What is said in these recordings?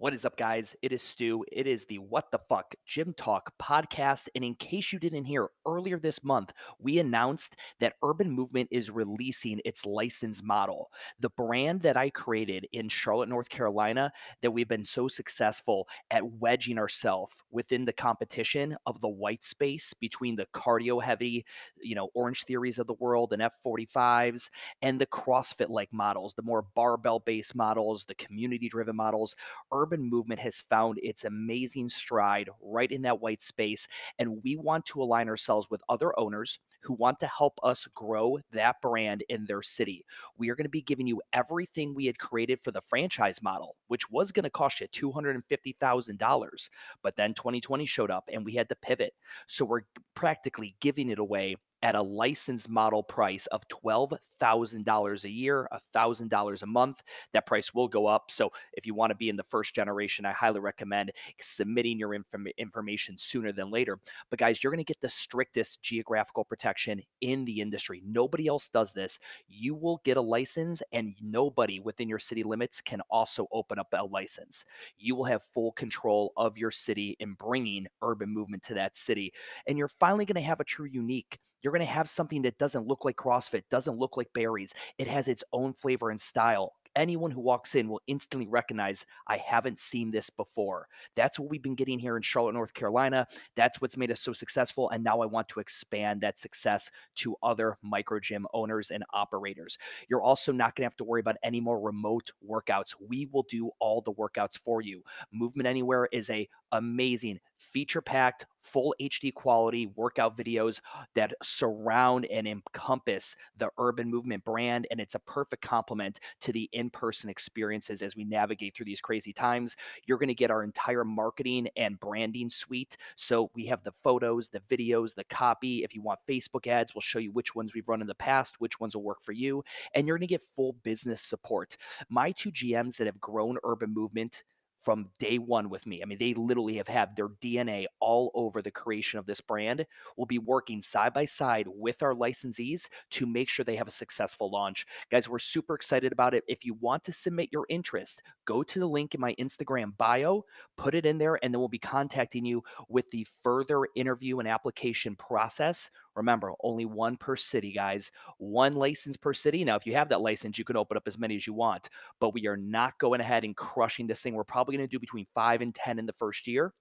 What is up, guys? It is Stu. It is the What the Fuck Gym Talk podcast. And in case you didn't hear, earlier this month, we announced that Urban Movement is releasing its license model. The brand that I created in Charlotte, North Carolina, that we've been so successful at wedging ourselves within the competition of the white space between the cardio heavy, you know, Orange Theories of the world and F45s and the CrossFit like models, the more barbell based models, the community driven models. Urban urban movement has found its amazing stride right in that white space. And we want to align ourselves with other owners who want to help us grow that brand in their city. We are going to be giving you everything we had created for the franchise model, which was going to cost you $250,000. But then 2020 showed up and we had to pivot. So we're practically giving it away at a license model price of $12,000 a year, $1,000 a month. That price will go up. So if you want to be in the first generation, I highly recommend submitting your inform- information sooner than later. But guys, you're going to get the strictest geographical protection in the industry. Nobody else does this. You will get a license, and nobody within your city limits can also open up a license. You will have full control of your city and bringing urban movement to that city. And you're finally going to have a true unique you're going to have something that doesn't look like CrossFit, doesn't look like Barry's. It has its own flavor and style anyone who walks in will instantly recognize I haven't seen this before. That's what we've been getting here in Charlotte, North Carolina. That's what's made us so successful. And now I want to expand that success to other micro gym owners and operators. You're also not going to have to worry about any more remote workouts. We will do all the workouts for you. Movement Anywhere is a amazing feature packed full HD quality workout videos that surround and encompass the urban movement brand and it's a perfect complement to the in-person experiences as we navigate through these crazy times. You're going to get our entire marketing and branding suite. So we have the photos, the videos, the copy. If you want Facebook ads, we'll show you which ones we've run in the past, which ones will work for you, and you're going to get full business support. My two GMs that have grown Urban Movement from day one with me. I mean, they literally have had their DNA all over the creation of this brand. We'll be working side by side with our licensees to make sure they have a successful launch. Guys, we're super excited about it. If you want to submit your interest, go to the link in my Instagram bio, put it in there, and then we'll be contacting you with the further interview and application process Remember, only one per city, guys. One license per city. Now, if you have that license, you can open up as many as you want, but we are not going ahead and crushing this thing. We're probably going to do between five and 10 in the first year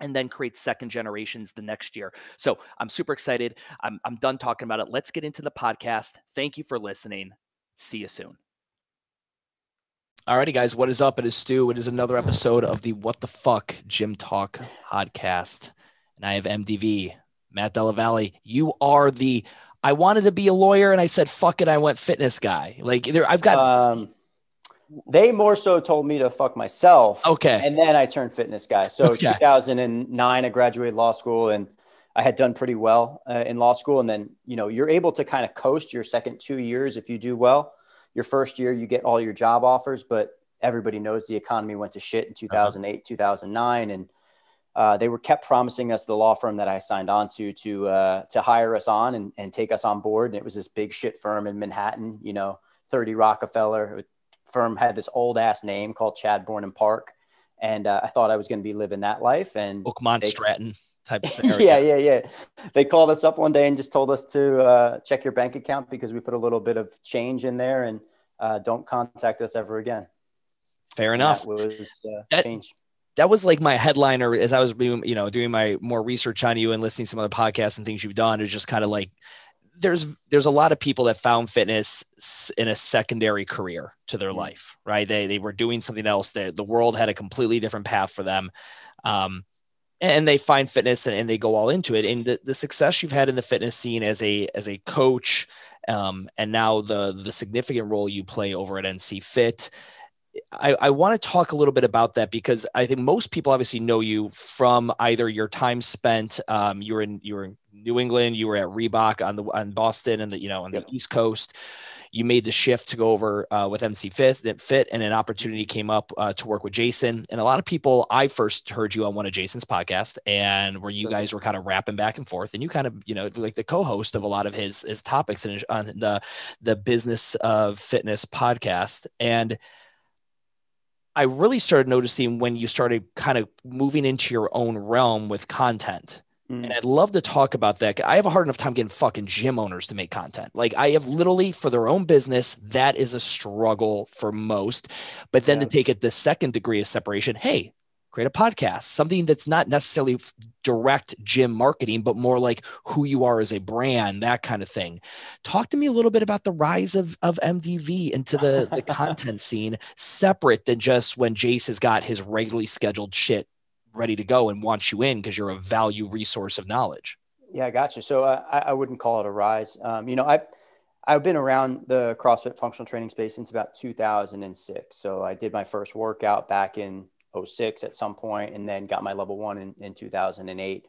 and then create second generations the next year. So I'm super excited. I'm, I'm done talking about it. Let's get into the podcast. Thank you for listening. See you soon. Alrighty, guys, what is up? It is Stu. It is another episode of the What the Fuck Gym Talk podcast. And I have MDV, Matt Della Valle, you are the. I wanted to be a lawyer, and I said, "Fuck it," I went fitness guy. Like there, I've got. Um, they more so told me to fuck myself. Okay. And then I turned fitness guy. So okay. 2009, I graduated law school, and I had done pretty well uh, in law school. And then you know you're able to kind of coast your second two years if you do well. Your first year, you get all your job offers, but everybody knows the economy went to shit in 2008, uh-huh. 2009, and uh, they were kept promising us the law firm that I signed on to to uh, to hire us on and, and take us on board. And it was this big shit firm in Manhattan, you know, 30 Rockefeller. Firm had this old ass name called Chadbourne and Parke, and uh, I thought I was going to be living that life. And Oakmont Stratton type of scenario. yeah, yeah, yeah. They called us up one day and just told us to uh, check your bank account because we put a little bit of change in there, and uh, don't contact us ever again. Fair enough. That was uh, that, change that was like my headliner as I was doing, you know, doing my more research on you and listening to some other podcasts and things you've done. Is just kind of like there's there's a lot of people that found fitness in a secondary career to their mm-hmm. life, right? They they were doing something else. That the world had a completely different path for them. Um, and they find fitness and, and, they go all into it. And the, the success you've had in the fitness scene as a as a coach, um, and now the the significant role you play over at NC Fit I, I want to talk a little bit about that because I think most people obviously know you from either your time spent. Um, you were in you were in New England, you were at Reebok on the on Boston and the you know on the East Coast. You made the shift to go over uh, with NC Fit, Fit, and an opportunity came up uh, to work with Jason. And a lot of people, I first heard you on one of Jason's podcasts, and where you guys were kind of rapping back and forth, and you kind of, you know, like the co-host of a lot of his his topics and on the the business of fitness podcast. And I really started noticing when you started kind of moving into your own realm with content. Mm. And I'd love to talk about that. I have a hard enough time getting fucking gym owners to make content. Like I have literally for their own business, that is a struggle for most. But then yeah. to take it the second degree of separation, hey, create a podcast, something that's not necessarily direct gym marketing, but more like who you are as a brand, that kind of thing. Talk to me a little bit about the rise of, of MDV into the, the content scene, separate than just when Jace has got his regularly scheduled shit ready to go and wants you in because you're a value resource of knowledge. Yeah, I got you. So uh, I, I wouldn't call it a rise. Um, you know, I, I've been around the CrossFit functional training space since about 2006. So I did my first workout back in 06 at some point and then got my level one in, in 2008.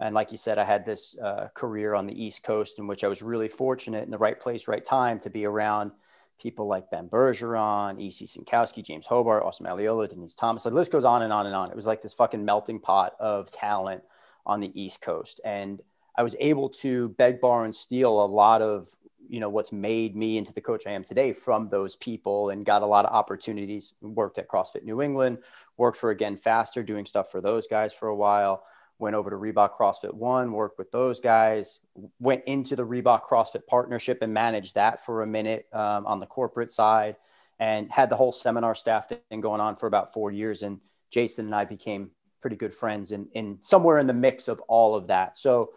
And like you said, I had this uh, career on the East Coast in which I was really fortunate in the right place, right time to be around people like Ben Bergeron, E.C. Synkowski, James Hobart, Austin Malleolo, Denise Thomas. The list goes on and on and on. It was like this fucking melting pot of talent on the East Coast. And I was able to beg, borrow, and steal a lot of you know what's made me into the coach I am today from those people and got a lot of opportunities worked at CrossFit New England worked for again faster doing stuff for those guys for a while went over to Reebok CrossFit 1 worked with those guys went into the Reebok CrossFit partnership and managed that for a minute um, on the corporate side and had the whole seminar staff thing going on for about 4 years and Jason and I became pretty good friends and in, in somewhere in the mix of all of that. So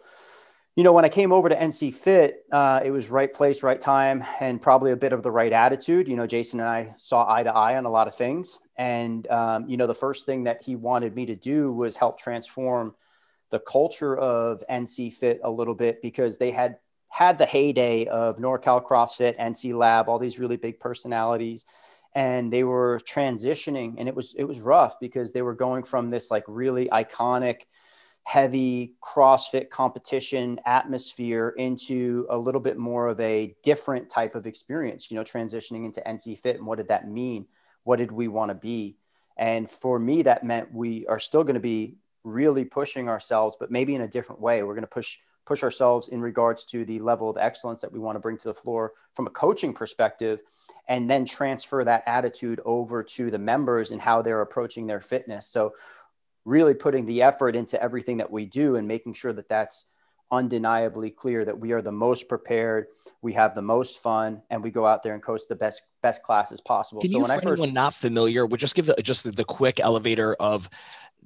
you know, when I came over to NC Fit, uh, it was right place, right time, and probably a bit of the right attitude. You know, Jason and I saw eye to eye on a lot of things. And, um, you know, the first thing that he wanted me to do was help transform the culture of NC Fit a little bit because they had had the heyday of NorCal CrossFit, NC Lab, all these really big personalities. And they were transitioning, and it was it was rough because they were going from this like really iconic, heavy CrossFit competition atmosphere into a little bit more of a different type of experience, you know, transitioning into NC Fit. And what did that mean? What did we want to be? And for me, that meant we are still going to be really pushing ourselves, but maybe in a different way. We're going to push push ourselves in regards to the level of excellence that we want to bring to the floor from a coaching perspective and then transfer that attitude over to the members and how they're approaching their fitness. So really putting the effort into everything that we do and making sure that that's undeniably clear that we are the most prepared, we have the most fun, and we go out there and coach the best best classes possible. Can so you, when I first anyone not familiar, would just give the, just the quick elevator of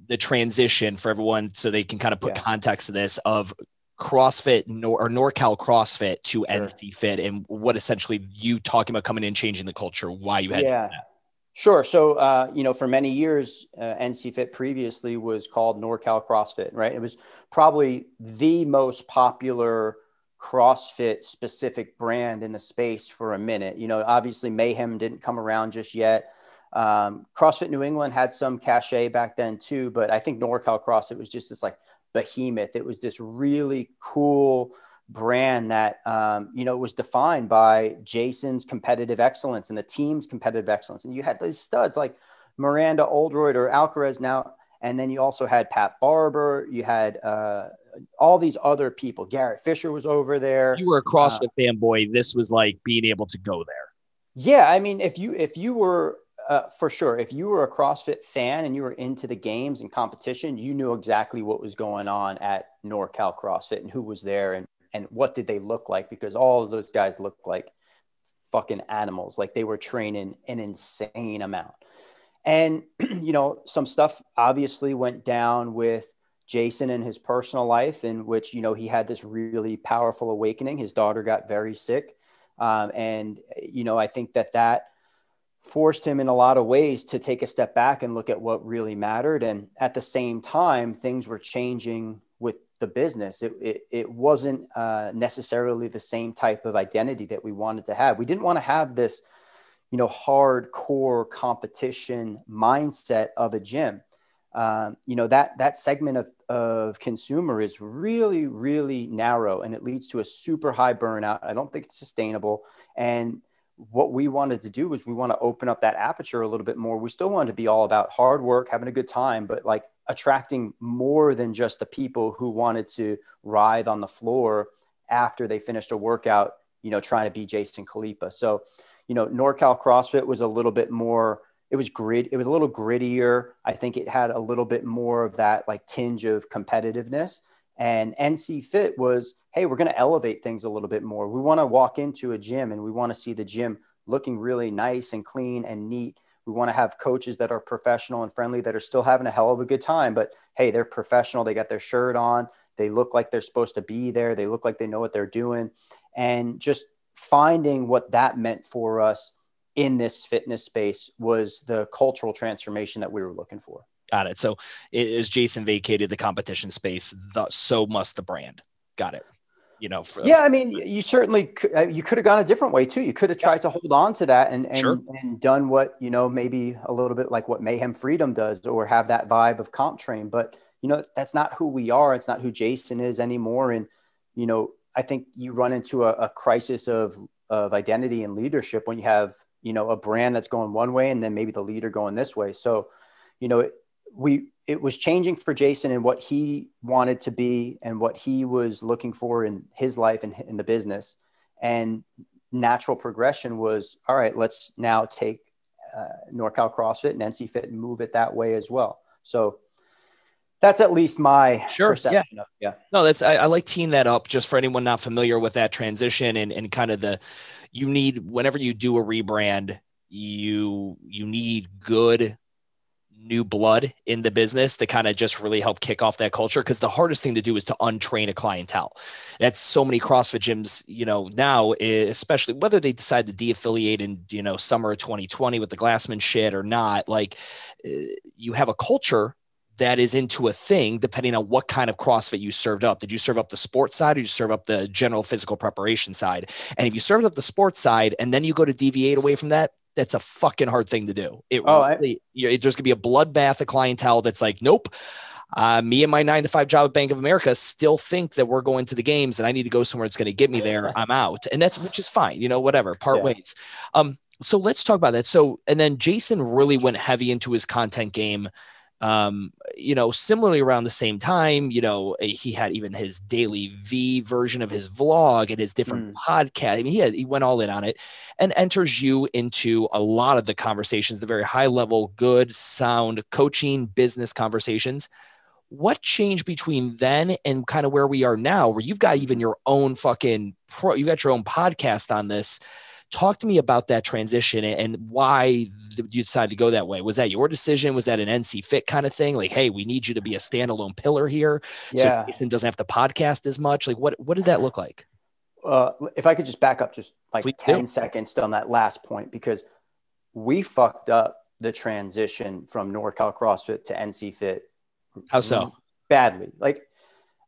the transition for everyone so they can kind of put yeah. context to this of CrossFit nor, or NorCal CrossFit to sure. NC Fit and what essentially you talking about coming in changing the culture, why you had yeah. Sure. So, uh, you know, for many years, uh, NC Fit previously was called NorCal CrossFit, right? It was probably the most popular CrossFit specific brand in the space for a minute. You know, obviously Mayhem didn't come around just yet. Um, CrossFit New England had some cachet back then too, but I think NorCal CrossFit was just this like behemoth. It was this really cool, brand that um, you know was defined by Jason's competitive excellence and the team's competitive excellence. And you had these studs like Miranda Oldroyd or Alcaraz now, and then you also had Pat Barber. You had uh, all these other people. Garrett Fisher was over there. You were a CrossFit uh, fanboy. This was like being able to go there. Yeah, I mean, if you if you were uh, for sure. If you were a CrossFit fan and you were into the games and competition, you knew exactly what was going on at NorCal CrossFit and who was there and and what did they look like? Because all of those guys looked like fucking animals. Like they were training an insane amount. And you know some stuff obviously went down with jason and his personal life in which you know he had this really powerful awakening. His daughter got very sick. Um, and you know i think that that forced him in a lot of ways to take a step back and look at what really mattered. And at the same time things were changing the business. It, it, it wasn't uh, necessarily the same type of identity that we wanted to have. We didn't want to have this, you know, hardcore competition mindset of a gym. Um, you know that that segment of, of consumer is really really narrow and it leads to a super high burnout i don't think it's sustainable and what we wanted to do was we want to open up that aperture a little bit more. We still wanted to be all about hard work, having a good time, but like attracting more than just the people who wanted to writhe on the floor after they finished a workout, you know, trying to be Jason Khalipa. So, you know, NorCal CrossFit was a little bit more, it was grit. It was a little grittier. I think it had a little bit more of that like tinge of competitiveness. And NC Fit was, hey, we're going to elevate things a little bit more. We want to walk into a gym and we want to see the gym looking really nice and clean and neat. We want to have coaches that are professional and friendly that are still having a hell of a good time, but hey, they're professional. They got their shirt on. They look like they're supposed to be there. They look like they know what they're doing. And just finding what that meant for us in this fitness space was the cultural transformation that we were looking for. Got it. So as Jason vacated the competition space, the, so must the brand. Got it. You know, for, yeah, I mean, you certainly could, uh, you could have gone a different way too. You could have tried to hold on to that and and, sure. and done what you know maybe a little bit like what Mayhem Freedom does, or have that vibe of CompTrain. But you know, that's not who we are. It's not who Jason is anymore. And you know, I think you run into a, a crisis of of identity and leadership when you have you know a brand that's going one way and then maybe the leader going this way so you know it, we it was changing for jason and what he wanted to be and what he was looking for in his life and in the business and natural progression was all right let's now take uh, norcal crossfit and nc fit and move it that way as well so that's at least my sure, perception yeah. Of, yeah. No, that's I, I, like teeing that up just for anyone not familiar with that transition and, and kind of the you need whenever you do a rebrand, you you need good new blood in the business to kind of just really help kick off that culture because the hardest thing to do is to untrain a clientele that's so many crossfit gyms you know now especially whether they decide to de-affiliate in you know summer of 2020 with the glassman shit or not like you have a culture that is into a thing depending on what kind of CrossFit you served up. Did you serve up the sports side or you serve up the general physical preparation side? And if you served up the sports side and then you go to deviate away from that, that's a fucking hard thing to do. It oh, really, I, it, there's gonna be a bloodbath of clientele that's like, nope. Uh, me and my nine to five job at Bank of America still think that we're going to the games and I need to go somewhere that's going to get me there. I'm out. And that's, which is fine, you know, whatever, part yeah. ways. Um, so let's talk about that. So, and then Jason really went heavy into his content game um, you know, similarly around the same time, you know, he had even his daily V version of his vlog and his different mm. podcast. I mean, he had, he went all in on it and enters you into a lot of the conversations, the very high level, good, sound coaching business conversations. What changed between then and kind of where we are now, where you've got even your own fucking pro, you got your own podcast on this? Talk to me about that transition and why you decide to go that way. Was that your decision? Was that an NC Fit kind of thing? Like, hey, we need you to be a standalone pillar here, yeah. so Jason doesn't have to podcast as much. Like, what what did that look like? Uh, if I could just back up just like Please 10 do. seconds on that last point, because we fucked up the transition from NorCal CrossFit to NC Fit. How so? Badly. Like,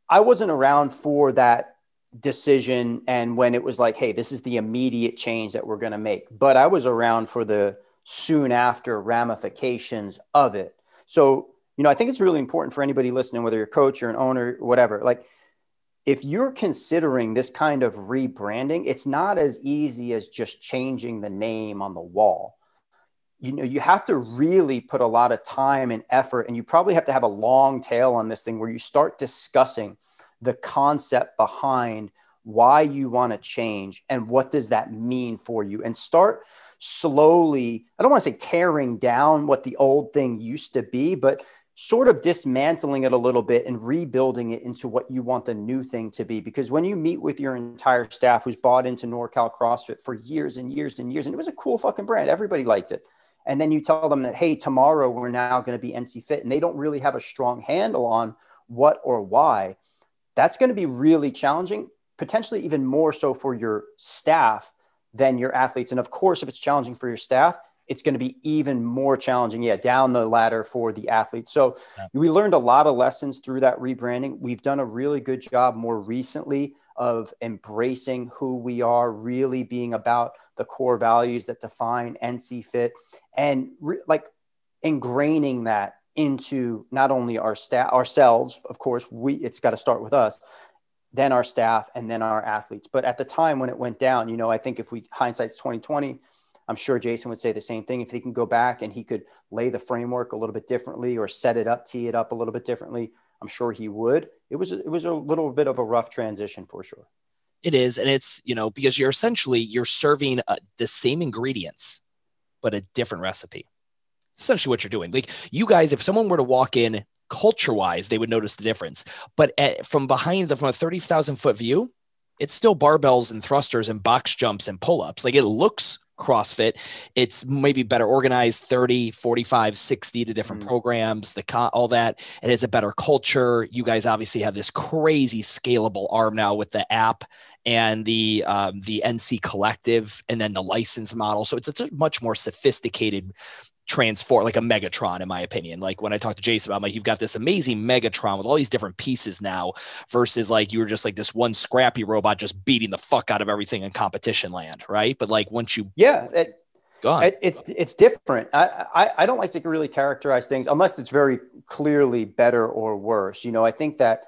I wasn't around for that decision and when it was like, hey, this is the immediate change that we're going to make. But I was around for the soon after ramifications of it. So, you know, I think it's really important for anybody listening, whether you're a coach or an owner, whatever, like if you're considering this kind of rebranding, it's not as easy as just changing the name on the wall. You know, you have to really put a lot of time and effort, and you probably have to have a long tail on this thing where you start discussing the concept behind why you want to change and what does that mean for you and start slowly i don't want to say tearing down what the old thing used to be but sort of dismantling it a little bit and rebuilding it into what you want the new thing to be. Because when you meet with your entire staff who's bought into norcal crossfit for years and years and years and it was a cool fucking brand everybody liked it. And then you tell them that hey tomorrow we're now going to be nc fit and they don't really have a strong handle on what or why that's going to be really challenging, potentially even more so for your staff than your athletes. And of course, if it's challenging for your staff, it's going to be even more challenging, yeah, down the ladder for the athletes. So yeah. we learned a lot of lessons through that rebranding. We've done a really good job more recently of embracing who we are, really being about the core values that define NC Fit, and re- like ingraining that into not only our staff ourselves of course we it's got to start with us then our staff and then our athletes. But at the time when it went down you know i think if we hindsight's 2020 i'm sure jason would say the same thing. If he can go back and he could lay the framework a little bit differently or set it up tee it up a little bit differently i'm sure he would. It was it was a little bit of a rough transition for sure. It is and it's you know because you're essentially you're serving uh, the same ingredients but a different recipe essentially what you're doing. Like you guys, if someone were to walk in culture wise, they would notice the difference. But at, from behind the, from a 30,000 foot view, it's still barbells and thrusters and box jumps and pull ups. Like it looks CrossFit. It's maybe better organized 30, 45, 60 to different mm. programs, the con- all that. It has a better culture. You guys obviously have this crazy scalable arm now with the app and the um, the NC collective and then the license model. So it's, it's a much more sophisticated transform like a Megatron, in my opinion. Like when I talked to Jason about, I'm like, you've got this amazing Megatron with all these different pieces now, versus like you were just like this one scrappy robot just beating the fuck out of everything in competition land, right? But like once you, yeah, it, it, it's it's different. I, I I don't like to really characterize things unless it's very clearly better or worse. You know, I think that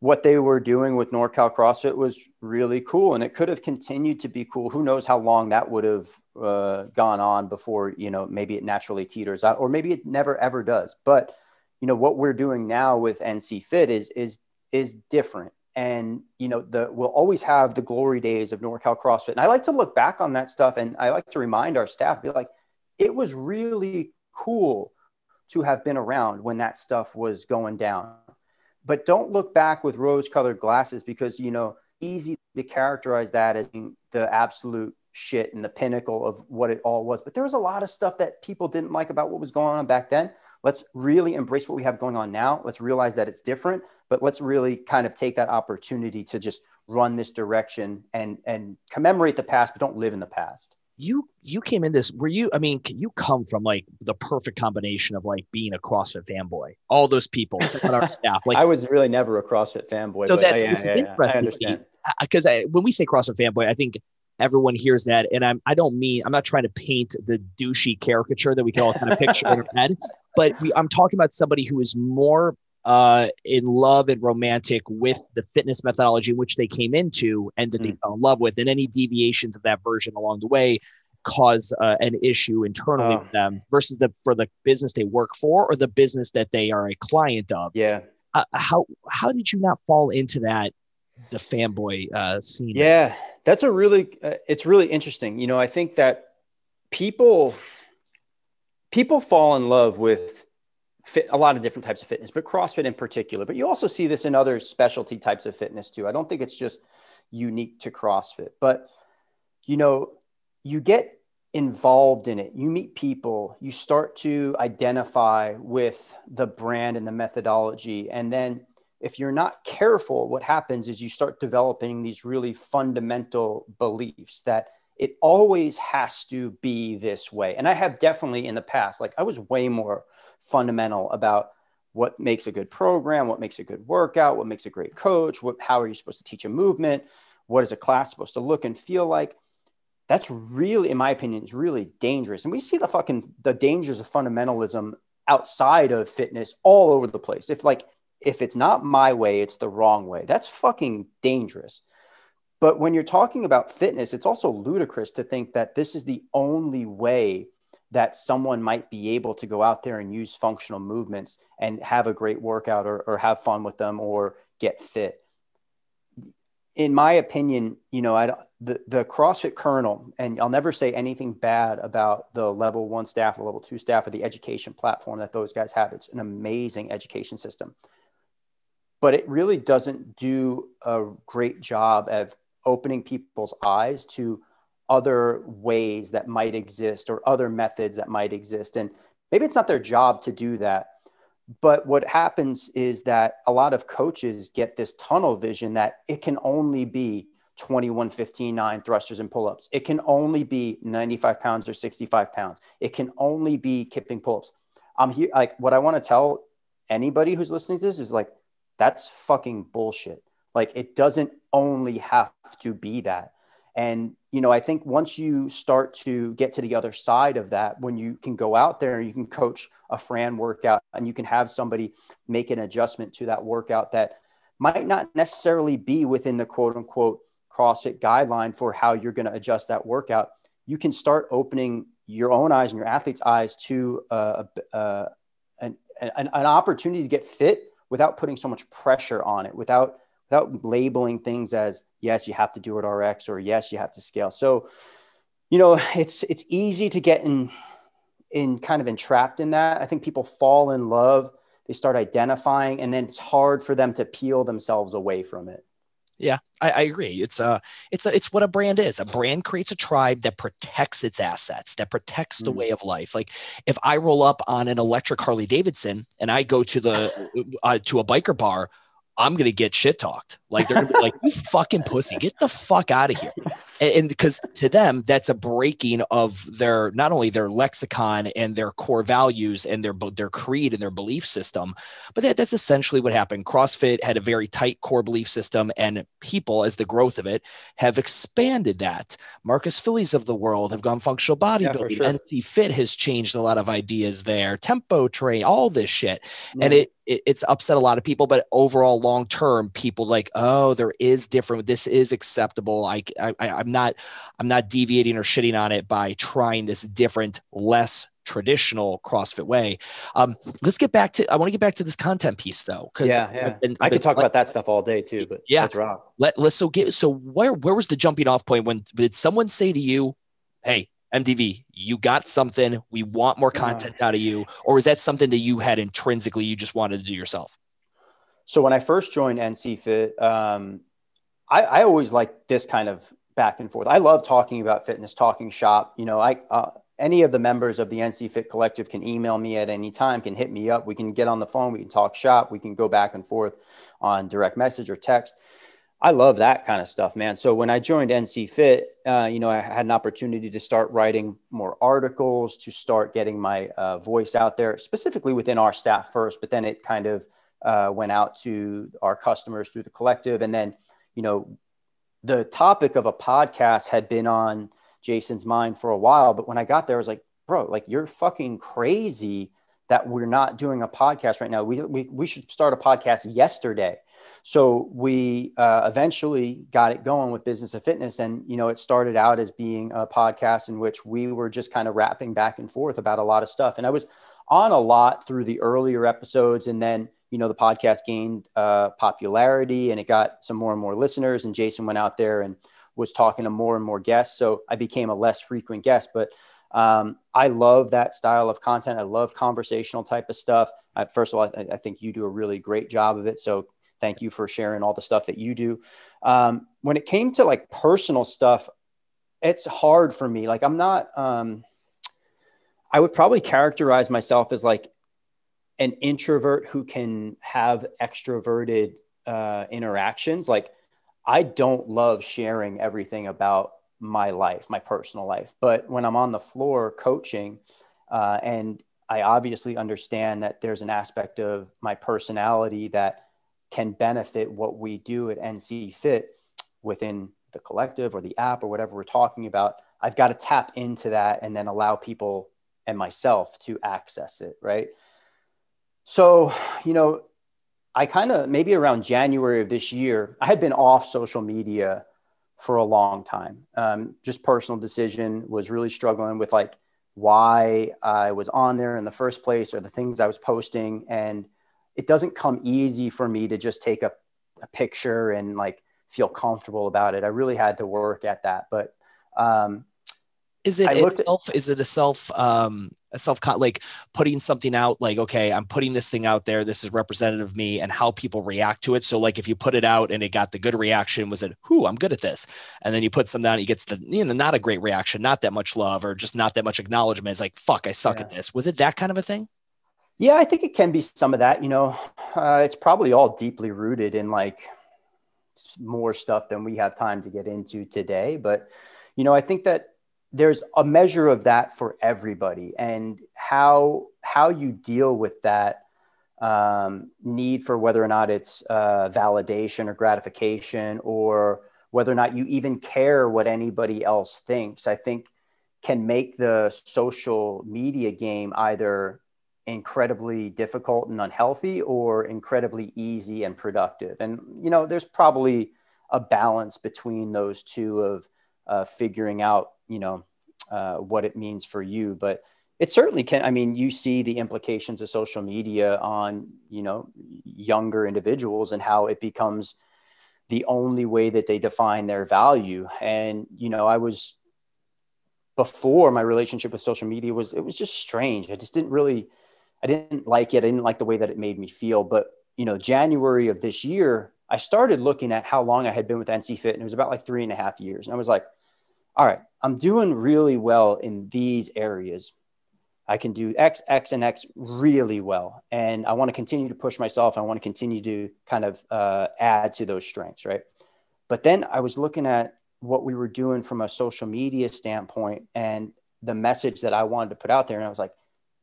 what they were doing with NorCal CrossFit was really cool, and it could have continued to be cool. Who knows how long that would have uh, gone on before you know maybe it naturally teeters out, or maybe it never ever does. But you know what we're doing now with NC Fit is is is different, and you know the we'll always have the glory days of NorCal CrossFit, and I like to look back on that stuff, and I like to remind our staff, be like, it was really cool to have been around when that stuff was going down but don't look back with rose colored glasses because you know easy to characterize that as the absolute shit and the pinnacle of what it all was. But there was a lot of stuff that people didn't like about what was going on back then. Let's really embrace what we have going on now. Let's realize that it's different but let's really kind of take that opportunity to just run this direction and and commemorate the past but don't live in the past you you came in this were you i mean you come from like the perfect combination of like being a crossfit fanboy? All those people on our staff like i was really never a crossfit fanboy so that yeah, yeah, interesting because when we say crossfit fanboy i think everyone hears that and i'm i don't mean i'm not trying to paint the douchey caricature that we can all kind of picture in our head but we, i'm talking about somebody who is more uh, in love and romantic with the fitness methodology in which they came into and that mm. they fell in love with, and any deviations of that version along the way cause uh, an issue internally with them versus the for the business they work for or the business that they are a client of. Yeah. Uh, how how did you not fall into that the fanboy uh, scene? Yeah, that's a really uh, it's really interesting. You know, I think that people people fall in love with fit a lot of different types of fitness, but CrossFit in particular. But you also see this in other specialty types of fitness too. I don't think it's just unique to CrossFit, but you know, you get involved in it. You meet people, you start to identify with the brand and the methodology. And then if you're not careful, what happens is you start developing these really fundamental beliefs that it always has to be this way. And I have definitely in the past, like I was way more fundamental about what makes a good program, what makes a good workout, what makes a great coach, what, how are you supposed to teach a movement, what is a class supposed to look and feel like. That's really, in my opinion, is really dangerous. And we see the fucking the dangers of fundamentalism outside of fitness all over the place. If like if it's not my way, it's the wrong way. That's fucking dangerous. But when you're talking about fitness, it's also ludicrous to think that this is the only way that someone might be able to go out there and use functional movements and have a great workout or, or have fun with them or get fit. In my opinion, you know, I, the, the CrossFit kernel, and I'll never say anything bad about the level one staff, the level two staff, or the education platform that those guys have. It's an amazing education system. But it really doesn't do a great job of opening people's eyes to other ways that might exist or other methods that might exist. And maybe it's not their job to do that. But what happens is that a lot of coaches get this tunnel vision that it can only be 21, 15, 9 thrusters and pull ups. It can only be 95 pounds or 65 pounds. It can only be kipping pull ups. I'm here, like, what I want to tell anybody who's listening to this is like, that's fucking bullshit. Like, it doesn't only have to be that. And, you know, I think once you start to get to the other side of that, when you can go out there and you can coach a Fran workout and you can have somebody make an adjustment to that workout that might not necessarily be within the quote unquote CrossFit guideline for how you're going to adjust that workout, you can start opening your own eyes and your athlete's eyes to uh, uh, an, an, an opportunity to get fit without putting so much pressure on it, without without labeling things as yes you have to do it rx or yes you have to scale so you know it's it's easy to get in in kind of entrapped in that. I think people fall in love, they start identifying, and then it's hard for them to peel themselves away from it. Yeah, I, I, agree. It's a, uh, it's a, it's what a brand is. A brand creates a tribe that protects its assets, that protects the mm. way of life. Like if I roll up on an electric Harley Davidson and I go to the uh, to a biker bar, I'm gonna get shit talked. Like they're gonna be like, "You fucking pussy, get the fuck out of here." And because to them, that's a breaking of their not only their lexicon and their core values and their their creed and their belief system, but that, that's essentially what happened. CrossFit had a very tight core belief system, and people, as the growth of it, have expanded that. Marcus Fillys of the world have gone functional bodybuilding. Yeah, sure. NC Fit has changed a lot of ideas there. Tempo train, all this shit, mm-hmm. and it it, it's upset a lot of people, but overall, long term, people like, oh, there is different. This is acceptable. I, I, I'm not, I'm not deviating or shitting on it by trying this different, less traditional CrossFit way. Um, let's get back to. I want to get back to this content piece though, because yeah, yeah. I've been, I've I could talk like, about that stuff all day too. But yeah, that's rock. Let let's so get so where where was the jumping off point when did someone say to you, "Hey, MDV, you got something. We want more content out of you. Or is that something that you had intrinsically you just wanted to do yourself? So when I first joined NC Fit, um, I, I, always like this kind of back and forth. I love talking about fitness, talking shop. You know, I uh, any of the members of the NC Fit Collective can email me at any time, can hit me up. We can get on the phone, we can talk shop, we can go back and forth on direct message or text. I love that kind of stuff, man. So when I joined NC Fit, uh, you know, I had an opportunity to start writing more articles, to start getting my uh, voice out there, specifically within our staff first, but then it kind of uh, went out to our customers through the collective. And then, you know, the topic of a podcast had been on Jason's mind for a while. But when I got there, I was like, bro, like you're fucking crazy that we're not doing a podcast right now. We, we, we should start a podcast yesterday so we uh, eventually got it going with business of fitness and you know it started out as being a podcast in which we were just kind of rapping back and forth about a lot of stuff and i was on a lot through the earlier episodes and then you know the podcast gained uh, popularity and it got some more and more listeners and jason went out there and was talking to more and more guests so i became a less frequent guest but um, I love that style of content. I love conversational type of stuff. I, first of all, I, I, think you do a really great job of it. So thank you for sharing all the stuff that you do. Um, when it came to like personal stuff, it's hard for me. Like I'm not, um, I would probably characterize myself as like an introvert who can have extroverted uh, interactions. Like I don't love sharing everything about my life, my personal life. But when I'm on the floor coaching, uh, and I obviously understand that there's an aspect of my personality that can benefit what we do at NC Fit within the collective or the app or whatever we're talking about. I've got to tap into that and then allow people and myself to access it. Right. So, you know, I kind of maybe around January of this year, I had been off social media for a long time. Um, just personal decision was really struggling with like why I was on there in the first place or the things I was posting. And it doesn't come easy for me to just take a, a picture and like feel comfortable about it. I really had to work at that. But um, is it self, at, is it a self um self like putting something out like okay i'm putting this thing out there this is representative of me and how people react to it so like if you put it out and it got the good reaction was it who i'm good at this and then you put some down it gets the you know not a great reaction not that much love or just not that much acknowledgement it's like fuck i suck yeah. at this was it that kind of a thing yeah, I think it can be some of that. You know, uh, it's probably all deeply rooted in like more stuff than we have time to get into today. But, you know, I think that there's a measure of that for everybody and how how you deal with that um, need for whether or not it's uh, validation or gratification or whether or not you even care what anybody else thinks i think can make the social media game either incredibly difficult and unhealthy or incredibly easy and productive. And, you know, there's probably a balance between those two of uh, figuring out, you know, uh, what it means for you. But it certainly can. I mean, you see the implications of social media on, you know, younger individuals and how it becomes the only way that they define their value. And, you know, I was before my relationship with social media was it was just strange. I just didn't really I didn't like it. I didn't like the way that it made me feel. But you know, January of this year, I started looking at how long I had been with NC Fit, and it was about like three and a half years. And I was like, all right, I'm doing really well in these areas. I can do X, X, and X really well. And I want to continue to push myself. I want to continue to kind of uh, add to those strengths, right? But then I was looking at what we were doing from a social media standpoint and the message that I wanted to put out there. And I was like,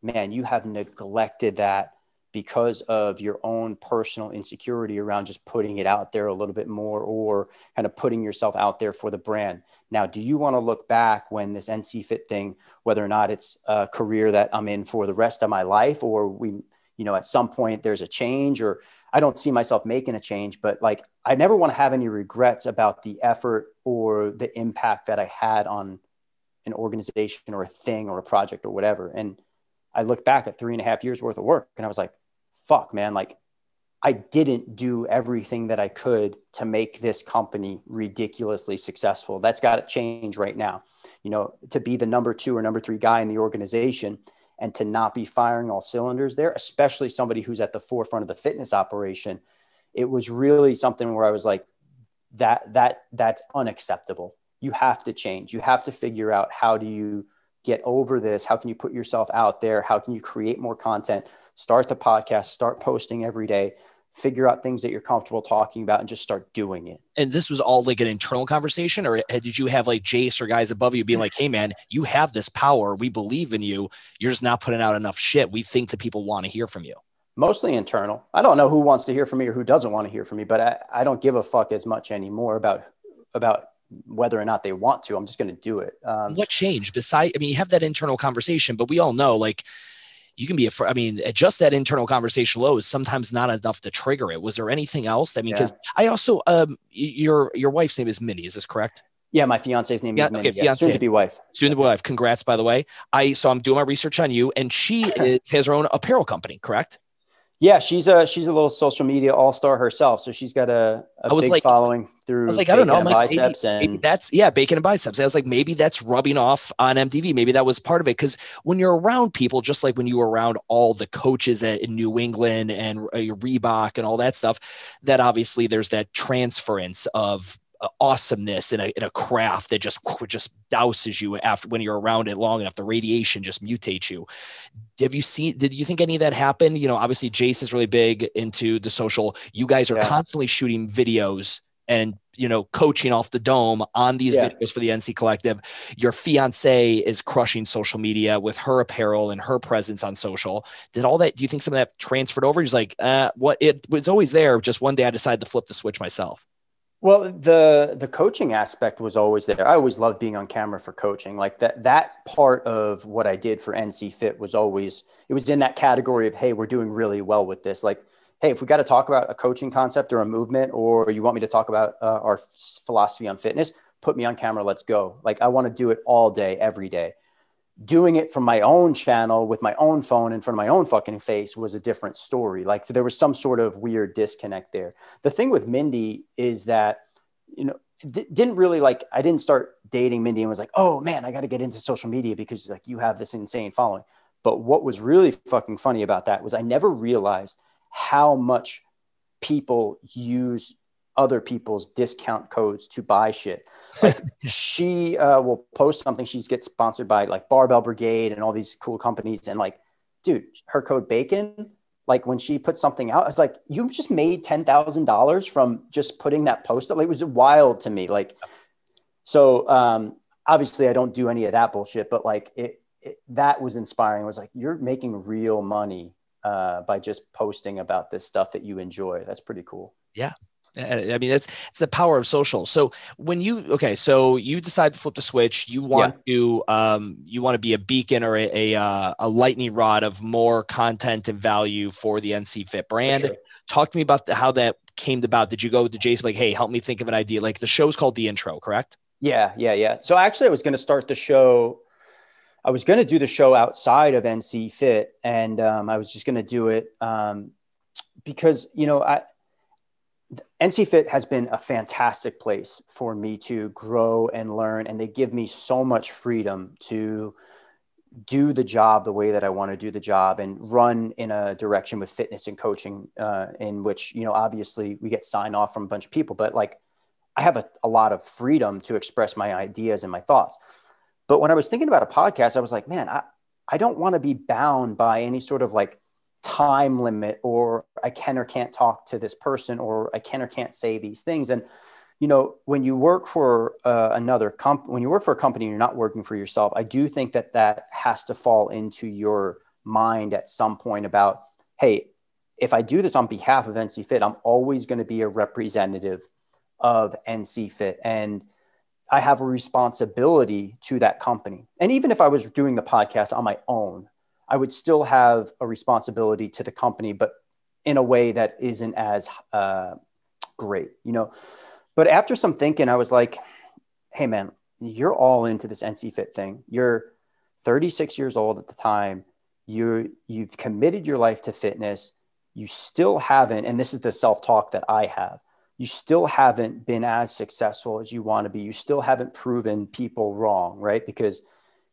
man, you have neglected that because of your own personal insecurity around just putting it out there a little bit more or kind of putting yourself out there for the brand. Now, do you want to look back when this NC Fit thing, whether or not it's a career that I'm in for the rest of my life, or we, you know, at some point there's a change, or I don't see myself making a change, but like I never want to have any regrets about the effort or the impact that I had on an organization or a thing or a project or whatever. And I look back at three and a half years worth of work and I was like, fuck, man, like I didn't do everything that I could to make this company ridiculously successful. That's got to change right now. You know, to be the number two or number three guy in the organization and to not be firing all cylinders there, especially somebody who's at the forefront of the fitness operation, it was really something where I was like, that that that's unacceptable. You have to change. You have to figure out how do you get over this? How can you put yourself out there? How can you create more content? Start the podcast, start posting every day, figure out things that you're comfortable talking about and just start doing it. And this was all like an internal conversation, or did you have like Jace or guys above you being like, hey, man, you have this power. We believe in you. You're just not putting out enough shit. We think that people want to hear from you. Mostly internal. I don't know who wants to hear from me or who doesn't want to hear from me, but I, I don't give a fuck as much anymore about about whether or not they want to. I'm just going to do it. Um, what changed? Besides, I mean, you have that internal conversation, but we all know like you can be a, I mean, just that internal conversation low is sometimes not enough to trigger it. Was there anything else? I mean, because yeah. I also, um, your your wife's name is Minnie. Is this correct? Yeah, my fiance's name yeah, is Minnie. Okay, yeah, soon to be wife. Soon to be wife. Congrats, by the way. I so I'm doing my research on you, and she is, has her own apparel company, correct? Yeah, she's a she's a little social media all star herself. So she's got a, a big like, following through. I was like, I don't know, like, biceps maybe, and maybe that's yeah, bacon and biceps. I was like, maybe that's rubbing off on MDV. Maybe that was part of it because when you're around people, just like when you were around all the coaches at, in New England and uh, Reebok and all that stuff, that obviously there's that transference of awesomeness in a, in a craft that just just douses you after when you're around it long enough. The radiation just mutates you. Have you seen? Did you think any of that happened? You know, obviously Jace is really big into the social. You guys are yeah. constantly shooting videos and you know coaching off the dome on these yeah. videos for the NC Collective. Your fiance is crushing social media with her apparel and her presence on social. Did all that? Do you think some of that transferred over? He's like, uh, what? It was always there. Just one day I decided to flip the switch myself. Well, the the coaching aspect was always there. I always loved being on camera for coaching. Like that that part of what I did for NC Fit was always it was in that category of hey, we're doing really well with this. Like, hey, if we got to talk about a coaching concept or a movement, or you want me to talk about uh, our philosophy on fitness, put me on camera. Let's go. Like I want to do it all day, every day doing it from my own channel with my own phone in front of my own fucking face was a different story. Like there was some sort of weird disconnect there. The thing with Mindy is that, you know, d- didn't really like, I didn't start dating Mindy and was like, oh man, I got to get into social media because like you have this insane following. But what was really fucking funny about that was I never realized how much people use other people's discount codes to buy shit. Like she uh, will post something. She gets sponsored by like Barbell Brigade and all these cool companies. And like, dude, her code bacon, like when she put something out, it's like, you just made $10,000 from just putting that post up. Like, it was wild to me. Like, so um, obviously I don't do any of that bullshit, but like it, it that was inspiring. It was like, you're making real money uh, by just posting about this stuff that you enjoy. That's pretty cool. Yeah. I mean, it's it's the power of social. So when you okay, so you decide to flip the switch, you want yeah. to um, you want to be a beacon or a a, uh, a, lightning rod of more content and value for the NC Fit brand. Sure. Talk to me about the, how that came about. Did you go to Jason like, hey, help me think of an idea? Like the show's called the intro, correct? Yeah, yeah, yeah. So actually, I was going to start the show. I was going to do the show outside of NC Fit, and um, I was just going to do it um, because you know I NC Fit has been a fantastic place for me to grow and learn, and they give me so much freedom to do the job the way that I want to do the job and run in a direction with fitness and coaching, uh, in which, you know, obviously we get signed off from a bunch of people, but like I have a, a lot of freedom to express my ideas and my thoughts. But when I was thinking about a podcast, I was like, man, I, I don't want to be bound by any sort of like time limit or I can or can't talk to this person or I can or can't say these things. And, you know, when you work for uh, another comp, when you work for a company, you're not working for yourself. I do think that that has to fall into your mind at some point about, hey, if I do this on behalf of NC Fit, I'm always going to be a representative of NC Fit. And I have a responsibility to that company. And even if I was doing the podcast on my own, I would still have a responsibility to the company, but in a way that isn't as uh, great, you know. But after some thinking, I was like, hey, man, you're all into this NC Fit thing. You're 36 years old at the time. You you've committed your life to fitness. You still haven't, and this is the self talk that I have you still haven't been as successful as you want to be. You still haven't proven people wrong, right? Because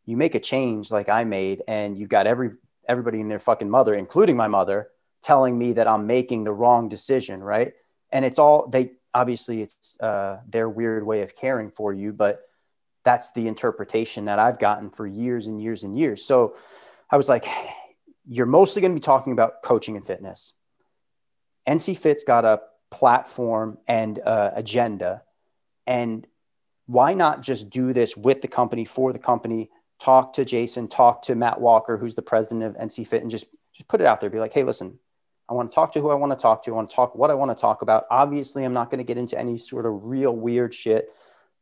you make a change like I made, and you've got every everybody in their fucking mother, including my mother, telling me that I'm making the wrong decision, right? And it's all they obviously it's uh, their weird way of caring for you, but that's the interpretation that I've gotten for years and years and years. So I was like, you're mostly going to be talking about coaching and fitness. NC Fit's got a platform and uh, agenda. And why not just do this with the company for the company? Talk to Jason, talk to Matt Walker, who's the president of NC Fit, and just just put it out there. Be like, hey, listen, I want to talk to who I want to talk to. I want to talk what I want to talk about. Obviously, I'm not going to get into any sort of real weird shit,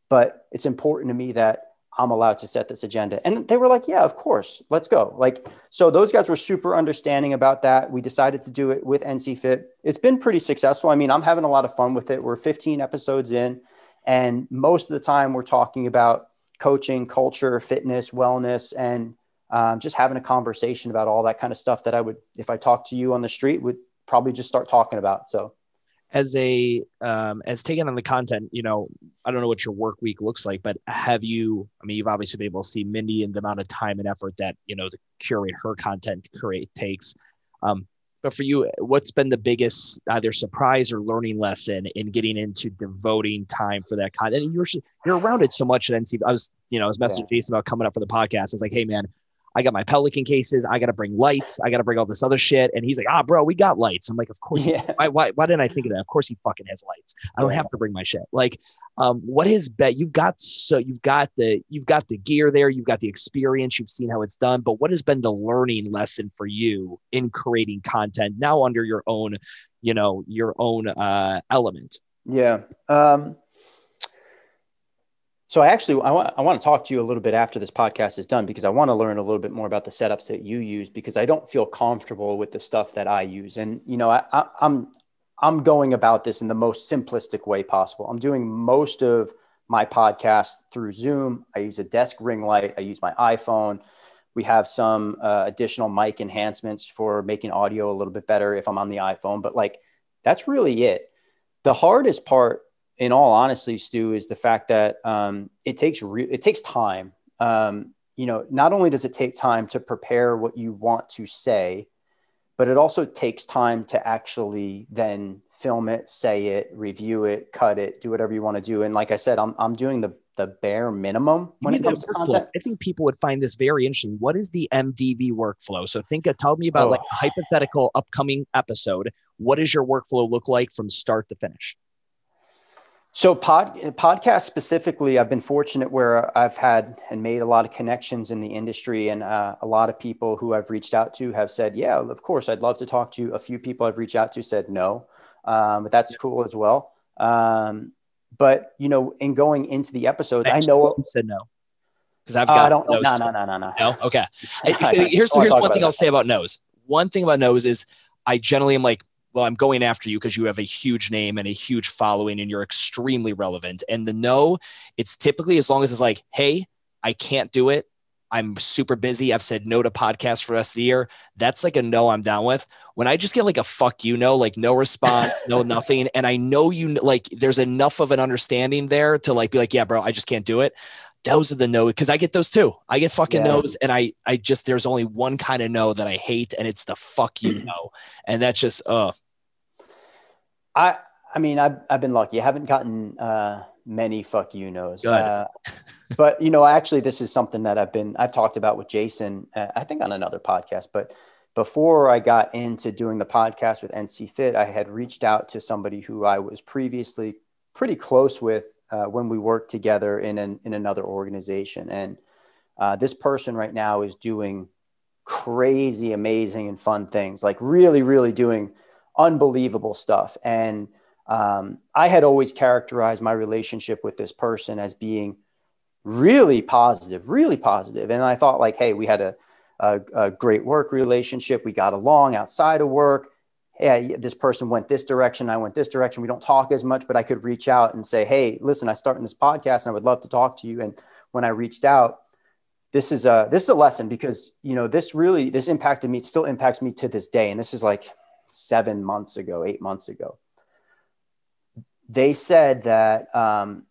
but it's important to me that I'm allowed to set this agenda. And they were like, yeah, of course, let's go. Like, so those guys were super understanding about that. We decided to do it with NC Fit. It's been pretty successful. I mean, I'm having a lot of fun with it. We're 15 episodes in, and most of the time we're talking about coaching, culture, fitness, wellness, and um, just having a conversation about all that kind of stuff that I would, if I talked to you on the street, would probably just start talking about. So as a um, as taking on the content you know i don't know what your work week looks like but have you i mean you've obviously been able to see mindy and the amount of time and effort that you know to curate her content create takes um, but for you what's been the biggest either surprise or learning lesson in getting into devoting time for that content and you're you're around it so much at nc i was you know i was messaging yeah. jason about coming up for the podcast i was like hey man I got my pelican cases. I got to bring lights. I got to bring all this other shit. And he's like, ah, bro, we got lights. I'm like, of course. Yeah. Why, why, why didn't I think of that? Of course he fucking has lights. I don't yeah. have to bring my shit. Like, um, what is bet? You've got so you've got the you've got the gear there. You've got the experience. You've seen how it's done. But what has been the learning lesson for you in creating content now under your own, you know, your own uh, element? Yeah. Um, so I actually I want I want to talk to you a little bit after this podcast is done because I want to learn a little bit more about the setups that you use because I don't feel comfortable with the stuff that I use. And you know, I, I, I'm I'm going about this in the most simplistic way possible. I'm doing most of my podcast through Zoom. I use a desk ring light. I use my iPhone. We have some uh, additional mic enhancements for making audio a little bit better if I'm on the iPhone. But like, that's really it. The hardest part in all honesty, Stu, is the fact that um, it takes re- it takes time. Um, you know, not only does it take time to prepare what you want to say, but it also takes time to actually then film it, say it, review it, cut it, do whatever you want to do. And like I said, I'm I'm doing the the bare minimum when it comes to content. I think people would find this very interesting. What is the MDV workflow? So think, of, tell me about oh. like a hypothetical upcoming episode. What does your workflow look like from start to finish? So pod podcast specifically, I've been fortunate where I've had and made a lot of connections in the industry, and uh, a lot of people who I've reached out to have said, "Yeah, of course, I'd love to talk to you." A few people I've reached out to said no, um, but that's cool as well. Um, but you know, in going into the episodes, I know said no because I've got. Uh, I don't. No, no, no, no, no. No. Okay. here's here's one thing that. I'll say about nose. One thing about nose is I generally am like well, I'm going after you because you have a huge name and a huge following and you're extremely relevant. And the no, it's typically as long as it's like, hey, I can't do it. I'm super busy. I've said no to podcasts for the rest of the year. That's like a no I'm down with. When I just get like a fuck you no, like no response, no nothing. And I know you like there's enough of an understanding there to like be like, yeah, bro, I just can't do it. Those are the no because I get those too. I get fucking yeah. no's, and I I just there's only one kind of no that I hate, and it's the fuck you no, and that's just uh. I I mean I've I've been lucky. I haven't gotten uh many fuck you knows. Uh, but you know, actually, this is something that I've been I've talked about with Jason. Uh, I think on another podcast. But before I got into doing the podcast with NC Fit, I had reached out to somebody who I was previously pretty close with uh, when we work together in an, in another organization, and uh, this person right now is doing crazy, amazing, and fun things. Like really, really doing unbelievable stuff and um, I had always characterized my relationship with this person as being really positive, really positive. And I thought, like, hey, we had a, a, a great work relationship. We got along outside of work. Hey, this person went this direction. I went this direction. We don't talk as much, but I could reach out and say, hey, listen, I started this podcast and I would love to talk to you. And when I reached out, this is a this is a lesson because you know this really this impacted me. It still impacts me to this day. And this is like seven months ago, eight months ago they said that, um,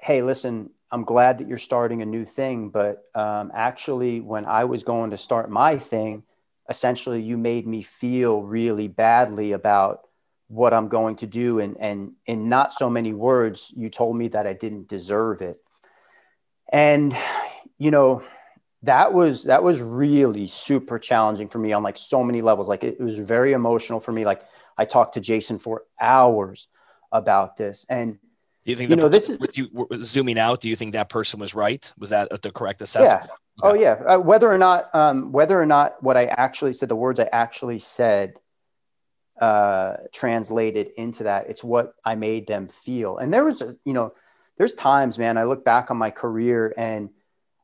hey, listen, I'm glad that you're starting a new thing, but um, actually, when I was going to start my thing, essentially, you made me feel really badly about what I'm going to do, and and in not so many words, you told me that I didn't deserve it, and you know that was that was really super challenging for me on like so many levels. Like it, it was very emotional for me. Like i talked to jason for hours about this. And do you think you know this is you, zooming out? Do you think that person was right? Was that the correct assessment? Yeah. Oh yeah. Uh, whether or not um, whether or not what I actually said, the words I actually said, uh, translated into that, it's what I made them feel. And there was a you know, there's times, man. I look back on my career and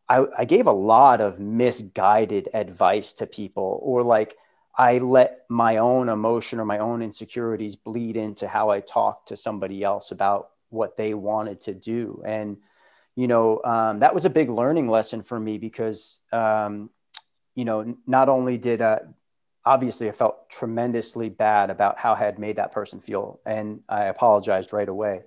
I, I gave a lot of misguided advice to people, or like I let my own emotion or my own insecurities bleed into how I talk to somebody else about what they wanted to do. And, you know, um, that was a big learning lesson for me because, um, you know, not only did, uh, obviously I felt tremendously bad about how I had made that person feel. And I apologized right away.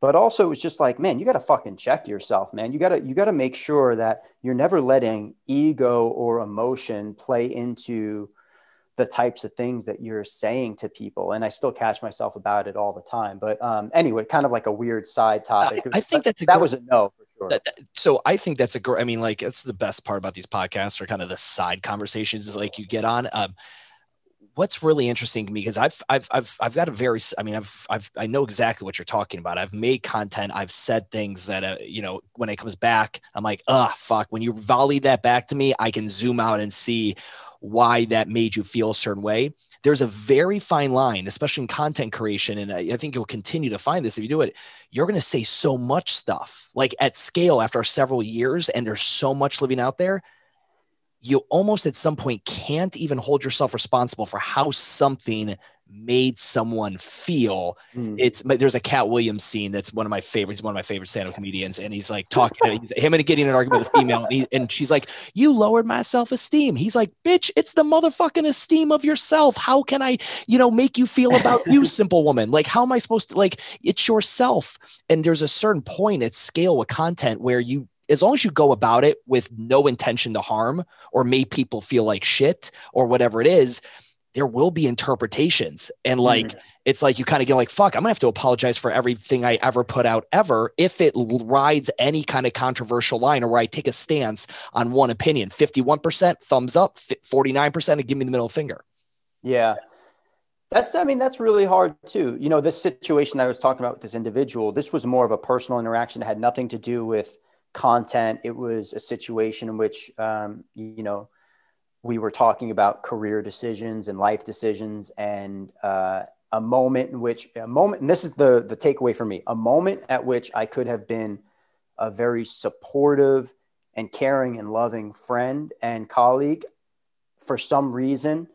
But also it was just like, man, you got to fucking check yourself, man. You got to, you got to make sure that you're never letting ego or emotion play into, the types of things that you're saying to people and i still catch myself about it all the time but um, anyway kind of like a weird side topic i, I think that's a that was a no for sure that, that, so i think that's a great i mean like it's the best part about these podcasts or kind of the side conversations like you get on um, what's really interesting to me because I've I've I've I've got a very I mean I've I've I know exactly what you're talking about. I've made content. I've said things that uh, you know when it comes back, I'm like, ah, fuck. When you volley that back to me, I can zoom out and see why that made you feel a certain way. There's a very fine line, especially in content creation. And I, think you'll continue to find this if you do it. You're going to say so much stuff like at scale after several years, and there's so much living out there. You almost at some point can't even hold yourself responsible for how something made someone feel. Mm. It's there's a Katt Williams scene that's one of my favorites, one of my favorite stand-up comedians, and he's like talking to him and getting an argument with a female, and, he, and she's like, "You lowered my self-esteem." He's like, "Bitch, it's the motherfucking esteem of yourself. How can I, you know, make you feel about you, simple woman? Like, how am I supposed to like? It's yourself." And there's a certain point at scale with content where you as long as you go about it with no intention to harm or make people feel like shit or whatever it is, there will be interpretations. And like, mm. it's like you kind of get like, fuck, I'm gonna have to apologize for everything I ever put out ever if it rides any kind of controversial line or where I take a stance on one opinion. 51% thumbs up, 49% and give me the middle finger. Yeah. That's, I mean, that's really hard too. You know, this situation that I was talking about with this individual, this was more of a personal interaction. It had nothing to do with content. It was a situation in which, um, you know, we were talking about career decisions and life decisions and uh, a moment in which a moment and this is the the takeaway for me a moment at which i could have been a very supportive and caring and loving friend and colleague. For some reason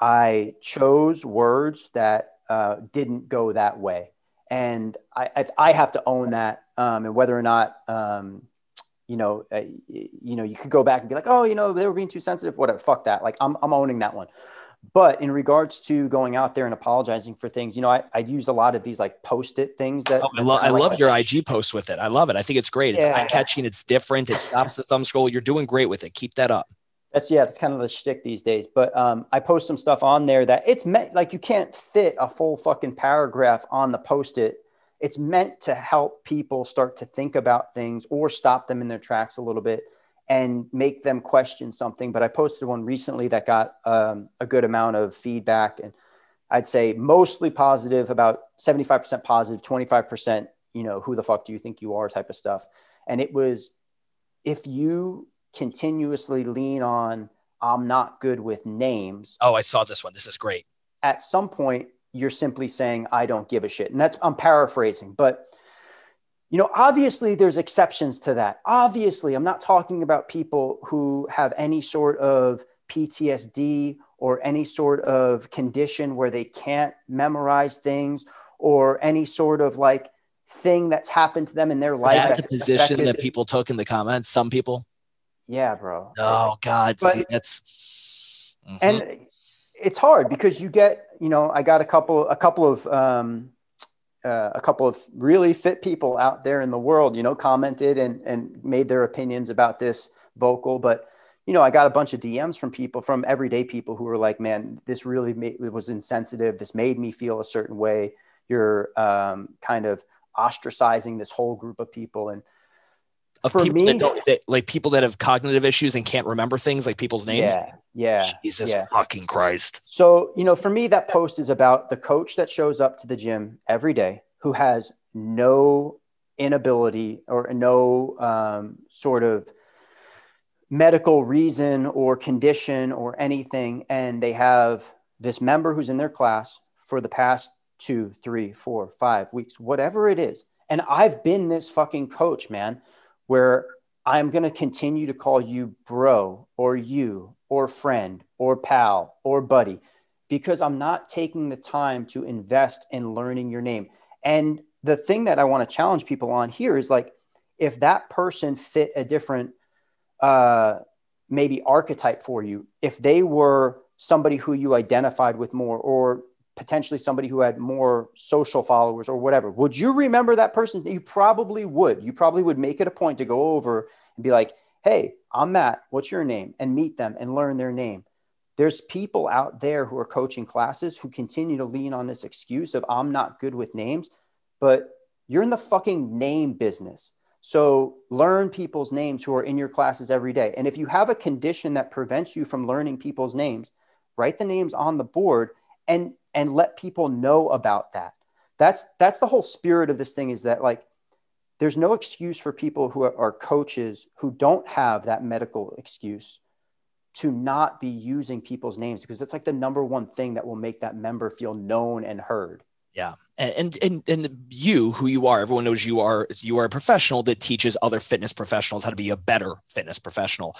i chose words that uh, didn't go that way. And I, I, I have to own that um, and whether or not um, you know, uh, you know, you could go back and be like, oh, you know, they were being too sensitive, whatever. Fuck that. Like I'm, I'm owning that one. But in regards to going out there and apologizing for things, you know, I, I use a lot of these like post-it things that oh, I, lo- I like love your IG post with it. I love it. I think it's great. It's yeah. eye-catching. It's different. It stops the thumb scroll. You're doing great with it. Keep that up. That's yeah, that's kind of the shtick these days. But um, I post some stuff on there that it's meant like you can't fit a full fucking paragraph on the post-it. It's meant to help people start to think about things or stop them in their tracks a little bit and make them question something. But I posted one recently that got um, a good amount of feedback, and I'd say mostly positive, about 75% positive, 25%, you know, who the fuck do you think you are type of stuff. And it was if you continuously lean on, I'm not good with names. Oh, I saw this one. This is great. At some point, you're simply saying, I don't give a shit. And that's, I'm paraphrasing, but you know, obviously there's exceptions to that. Obviously, I'm not talking about people who have any sort of PTSD or any sort of condition where they can't memorize things or any sort of like thing that's happened to them in their life. That's the position affected. that people took in the comments. Some people. Yeah, bro. Oh God, but, See, that's mm-hmm. and it's hard because you get, you know, I got a couple, a couple of um, uh, a couple of really fit people out there in the world, you know, commented and, and made their opinions about this vocal. But, you know, I got a bunch of DMs from people, from everyday people who were like, man, this really made, was insensitive. This made me feel a certain way. You're um, kind of ostracizing this whole group of people. And of for people me, that, that, like people that have cognitive issues and can't remember things like people's names. Yeah. Yeah. Jesus yeah. fucking Christ. So, you know, for me, that post is about the coach that shows up to the gym every day who has no inability or no um, sort of medical reason or condition or anything. And they have this member who's in their class for the past two, three, four, five weeks, whatever it is. And I've been this fucking coach, man, where I'm going to continue to call you bro or you or friend or pal or buddy because I'm not taking the time to invest in learning your name. And the thing that I want to challenge people on here is like, if that person fit a different, uh, maybe archetype for you, if they were somebody who you identified with more, or potentially somebody who had more social followers or whatever, would you remember that person? You probably would. You probably would make it a point to go over and be like, hey, I'm Matt. What's your name? And meet them and learn their name. There's people out there who are coaching classes who continue to lean on this excuse of I'm not good with names, but you're in the fucking name business. So learn people's names who are in your classes every day. And if you have a condition that prevents you from learning people's names, write the names on the board and and let people know about that. That's that's the whole spirit of this thing is that like there's no excuse for people who are coaches who don't have that medical excuse to not be using people's names because it's like the number one thing that will make that member feel known and heard. Yeah. And and and you who you are, everyone knows you are you are a professional that teaches other fitness professionals how to be a better fitness professional.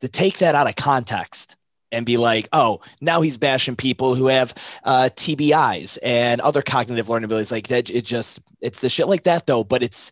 To take that out of context and be like, oh, now he's bashing people who have uh, TBIs and other cognitive learning abilities. Like that, it just it's the shit like that though. But it's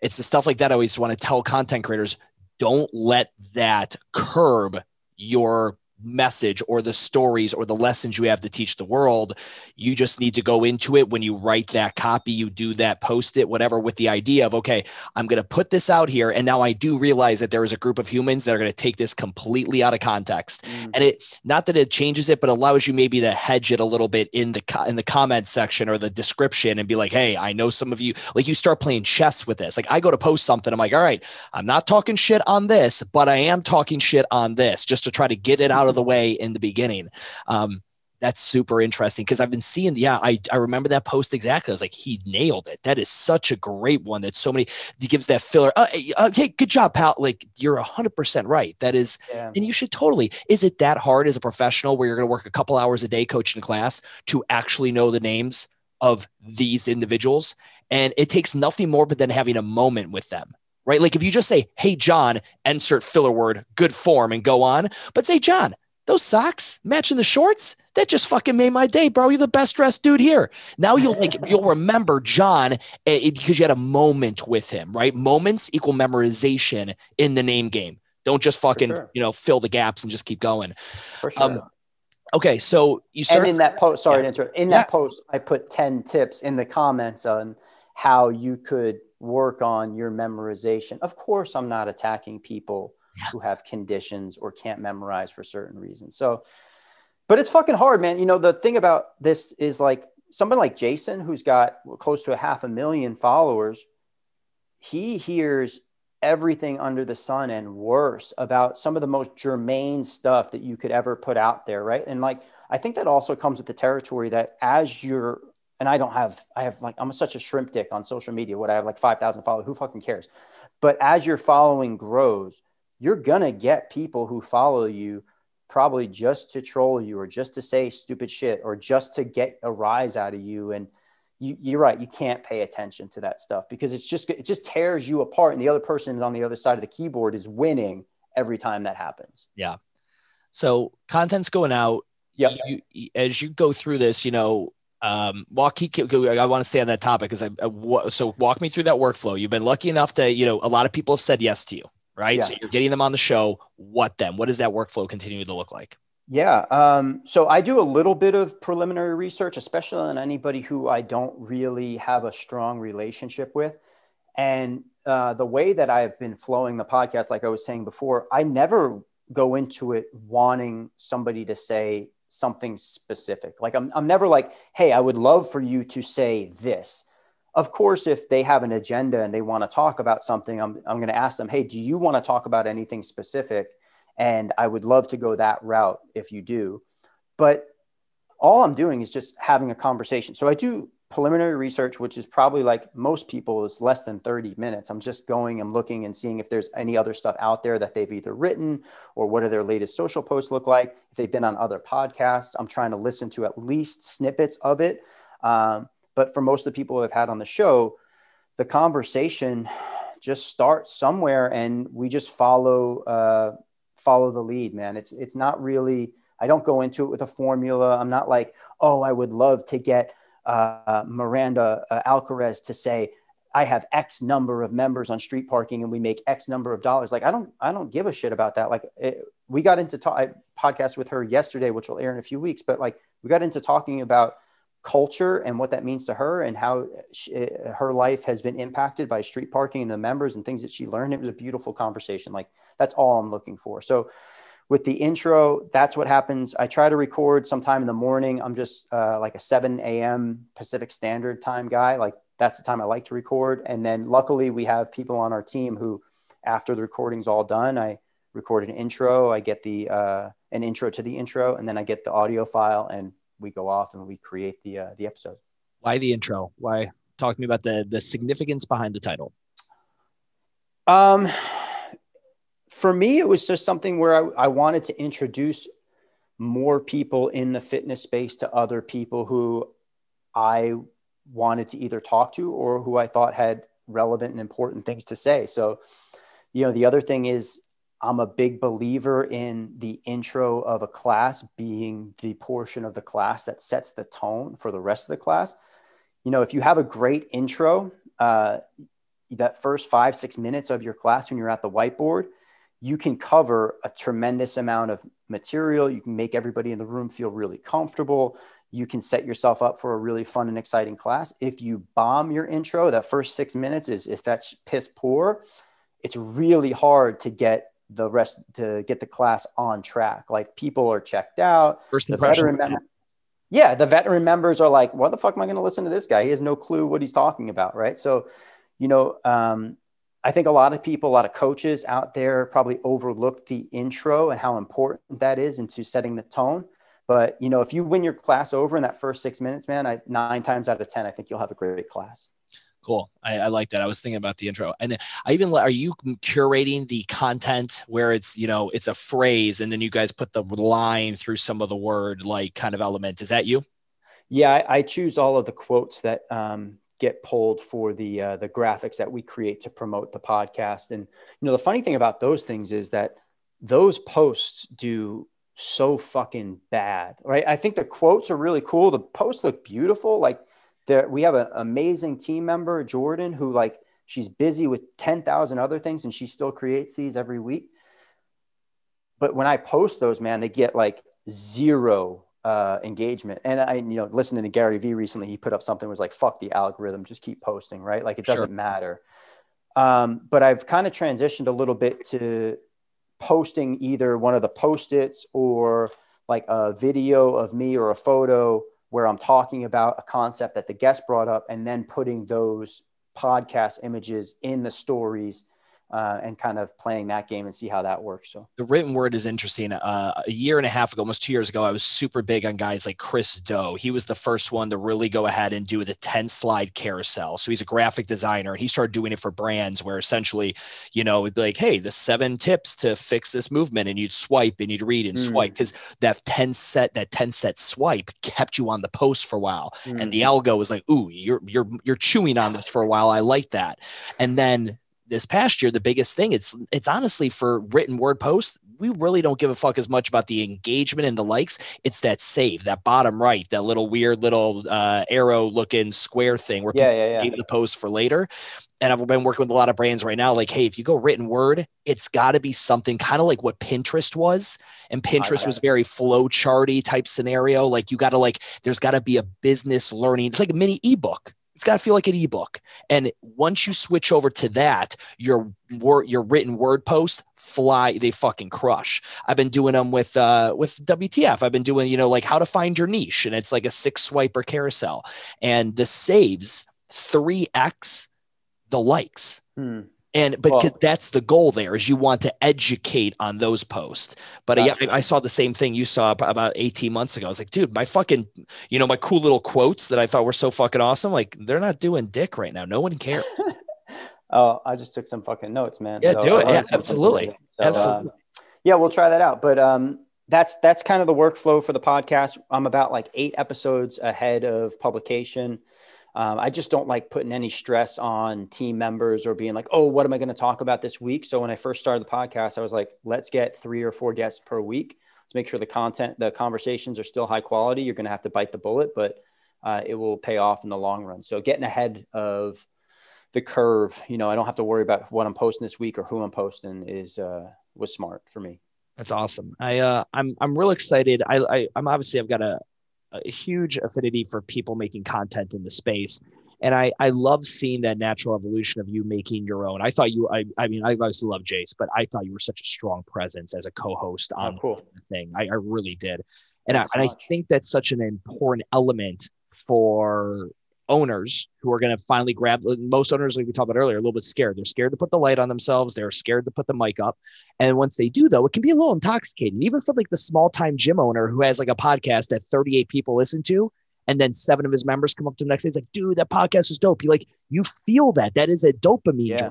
it's the stuff like that. I always want to tell content creators: don't let that curb your message or the stories or the lessons you have to teach the world. You just need to go into it when you write that copy, you do that, post it, whatever, with the idea of, okay, I'm going to put this out here. And now I do realize that there is a group of humans that are going to take this completely out of context. Mm. And it, not that it changes it, but allows you maybe to hedge it a little bit in the, in the comment section or the description and be like, hey, I know some of you, like you start playing chess with this. Like I go to post something, I'm like, all right, I'm not talking shit on this, but I am talking shit on this just to try to get it out of the way in the beginning. Um, that's super interesting because I've been seeing, yeah, I, I remember that post exactly. I was like, he nailed it. That is such a great one. That so many, he gives that filler. Uh, uh, hey, good job, pal. Like you're a hundred percent right. That is, yeah. and you should totally, is it that hard as a professional where you're going to work a couple hours a day coaching a class to actually know the names of these individuals? And it takes nothing more but than having a moment with them right? Like if you just say, Hey, John, insert filler word, good form and go on, but say, John, those socks matching the shorts, that just fucking made my day, bro. You're the best dressed dude here. Now you'll like you'll remember John because you had a moment with him, right? Moments equal memorization in the name game. Don't just fucking sure. you know fill the gaps and just keep going. For sure. Um, okay, so you start and in that post. Sorry yeah. to interrupt. In yeah. that post, I put ten tips in the comments on how you could work on your memorization. Of course, I'm not attacking people. Who have conditions or can't memorize for certain reasons. So but it's fucking hard, man. You know, the thing about this is like someone like Jason, who's got close to a half a million followers, he hears everything under the sun and worse about some of the most germane stuff that you could ever put out there, right? And like, I think that also comes with the territory that as you're, and I don't have, I have like, I'm such a shrimp dick on social media. What I have like 5,000 followers, who fucking cares? But as your following grows, you're gonna get people who follow you probably just to troll you or just to say stupid shit or just to get a rise out of you. And you, you're right you can't pay attention to that stuff because it's just it just tears you apart and the other person on the other side of the keyboard is winning every time that happens. Yeah. So content's going out. Yeah. As you go through this you know um, walk. I want to stay on that topic because I, I, so walk me through that workflow. You've been lucky enough to you know a lot of people have said yes to you right? Yeah. So you're getting them on the show. What then? What does that workflow continue to look like? Yeah. Um, so I do a little bit of preliminary research, especially on anybody who I don't really have a strong relationship with. And uh, the way that I've been flowing the podcast, like I was saying before, I never go into it wanting somebody to say something specific. Like I'm, I'm never like, hey, I would love for you to say this of course, if they have an agenda and they want to talk about something, I'm, I'm going to ask them, hey, do you want to talk about anything specific? And I would love to go that route if you do. But all I'm doing is just having a conversation. So I do preliminary research, which is probably like most people is less than 30 minutes. I'm just going, I'm looking and seeing if there's any other stuff out there that they've either written or what do their latest social posts look like. If they've been on other podcasts, I'm trying to listen to at least snippets of it. Um, but for most of the people I've had on the show, the conversation just starts somewhere, and we just follow uh, follow the lead. Man, it's it's not really. I don't go into it with a formula. I'm not like, oh, I would love to get uh, Miranda uh, Alcaraz to say, I have X number of members on street parking and we make X number of dollars. Like I don't, I don't give a shit about that. Like it, we got into talk, podcast with her yesterday, which will air in a few weeks, but like we got into talking about culture and what that means to her and how she, eh, her life has been impacted by street parking and the members and things that she learned. It was a beautiful conversation. Like that's all I'm looking for. So with the intro, that's what happens. I try to record sometime in the morning. I'm just uh, like a 7 a.m. Pacific Standard Time guy. Like that's the time I like to record. And then luckily we have people on our team who, after the recording's all done, I record an intro. I get the uh, an intro to the intro, and then I get the audio file and we go off and we create the uh, the episode. Why the intro? Why talk to me about the the significance behind the title? Um, for me, it was just something where I, I wanted to introduce more people in the fitness space to other people who I wanted to either talk to or who I thought had relevant and important things to say. So, you know, the other thing is I'm a big believer in the intro of a class being the portion of the class that sets the tone for the rest of the class. You know, if you have a great intro, uh, that first five, six minutes of your class when you're at the whiteboard, you can cover a tremendous amount of material. You can make everybody in the room feel really comfortable. You can set yourself up for a really fun and exciting class. If you bomb your intro, that first six minutes is if that's piss poor, it's really hard to get the rest to get the class on track. Like people are checked out. First the veteran mem- yeah, the veteran members are like, "What the fuck am I going to listen to this guy? He has no clue what he's talking about." Right. So, you know, um, I think a lot of people, a lot of coaches out there probably overlook the intro and how important that is into setting the tone. But you know, if you win your class over in that first six minutes, man, I, nine times out of ten, I think you'll have a great class. Cool. I, I, like that. I was thinking about the intro, and I even are you curating the content where it's you know it's a phrase, and then you guys put the line through some of the word like kind of element. Is that you? Yeah, I, I choose all of the quotes that um, get pulled for the uh, the graphics that we create to promote the podcast. And you know, the funny thing about those things is that those posts do so fucking bad, right? I think the quotes are really cool. The posts look beautiful. Like there, we have an amazing team member, Jordan, who like she's busy with 10,000 other things and she still creates these every week. But when I post those, man, they get like zero uh, engagement. And I, you know, listening to Gary Vee recently, he put up something was like, fuck the algorithm, just keep posting, right? Like it doesn't sure. matter. Um, but I've kind of transitioned a little bit to posting either one of the post-its or like a video of me or a photo where I'm talking about a concept that the guest brought up and then putting those podcast images in the stories uh, and kind of playing that game and see how that works. So the written word is interesting. Uh, a year and a half ago, almost two years ago, I was super big on guys like Chris Do. He was the first one to really go ahead and do the 10 slide carousel. So he's a graphic designer and he started doing it for brands where essentially, you know, it'd be like, Hey, the seven tips to fix this movement. And you'd swipe and you'd read and mm. swipe because that 10 set, that 10 set swipe kept you on the post for a while. Mm. And the algo was like, Ooh, you're, you're, you're chewing on this for a while. I like that. And then this past year, the biggest thing it's it's honestly for written word posts. We really don't give a fuck as much about the engagement and the likes. It's that save, that bottom right, that little weird little uh, arrow looking square thing where yeah, people yeah, yeah. save the post for later. And I've been working with a lot of brands right now. Like, hey, if you go written word, it's got to be something kind of like what Pinterest was. And Pinterest was very flow charty type scenario. Like, you got to like, there's got to be a business learning. It's like a mini ebook it's got to feel like an ebook. And once you switch over to that, your word, your written word post fly, they fucking crush. I've been doing them with uh with WTF. I've been doing, you know, like how to find your niche. And it's like a six swiper carousel. And the saves 3x the likes. Hmm. And but well, that's the goal there is you want to educate on those posts. But yeah, I, I, saw the same thing you saw about 18 months ago. I was like, dude, my fucking, you know, my cool little quotes that I thought were so fucking awesome. Like they're not doing dick right now. No one cares. oh, I just took some fucking notes, man. Yeah, so do it. Yeah, absolutely. So, absolutely. Uh, yeah, we'll try that out. But um, that's that's kind of the workflow for the podcast. I'm about like eight episodes ahead of publication. Um, I just don't like putting any stress on team members or being like, oh, what am I going to talk about this week? So when I first started the podcast, I was like, let's get three or four guests per week. Let's make sure the content, the conversations are still high quality. You're going to have to bite the bullet, but uh, it will pay off in the long run. So getting ahead of the curve, you know, I don't have to worry about what I'm posting this week or who I'm posting is uh, was smart for me. That's awesome. I uh, I'm I'm real excited. I, I I'm obviously I've got a a huge affinity for people making content in the space. And I, I love seeing that natural evolution of you making your own. I thought you, I, I mean, I obviously love Jace, but I thought you were such a strong presence as a co-host oh, on oh, cool. the thing. I, I really did. And I, and I think that's such an important element for owners who are going to finally grab most owners like we talked about earlier a little bit scared they're scared to put the light on themselves they're scared to put the mic up and once they do though it can be a little intoxicating even for like the small time gym owner who has like a podcast that 38 people listen to and then seven of his members come up to him next day. He's like, dude, that podcast is dope. You like, you feel that. That is a dopamine yeah.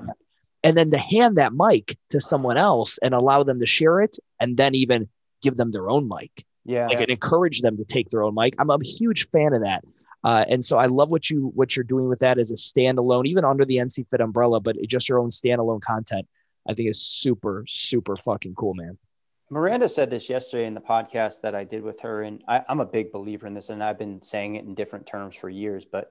And then to hand that mic to someone else and allow them to share it and then even give them their own mic. Yeah. Like and encourage them to take their own mic. I'm a huge fan of that. Uh, and so I love what you what you're doing with that as a standalone, even under the NC Fit umbrella, but just your own standalone content. I think is super super fucking cool, man. Miranda said this yesterday in the podcast that I did with her, and I, I'm a big believer in this, and I've been saying it in different terms for years. But